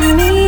me.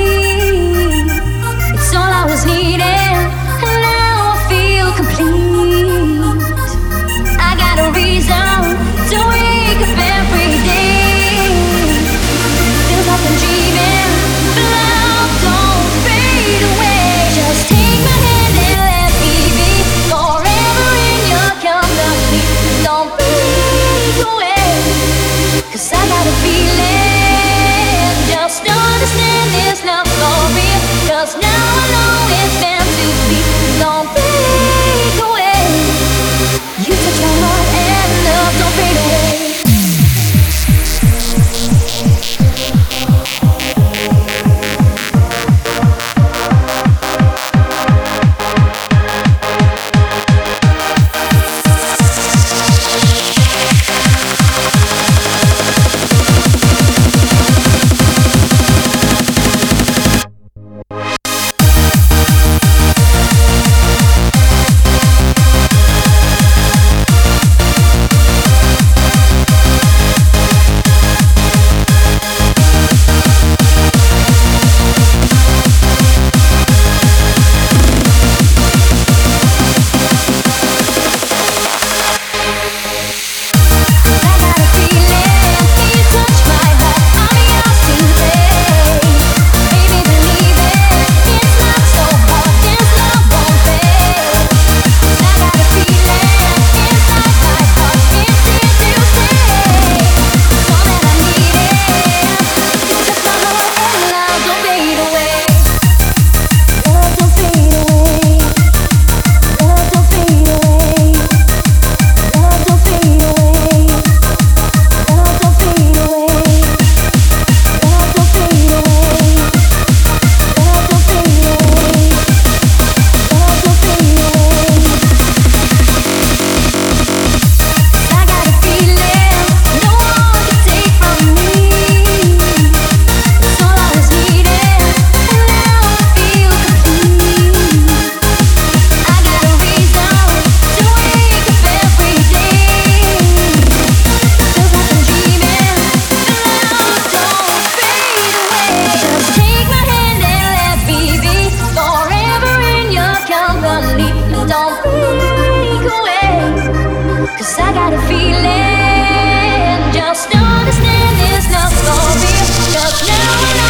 Cause I got a feeling, just understand it's not gonna. Cause now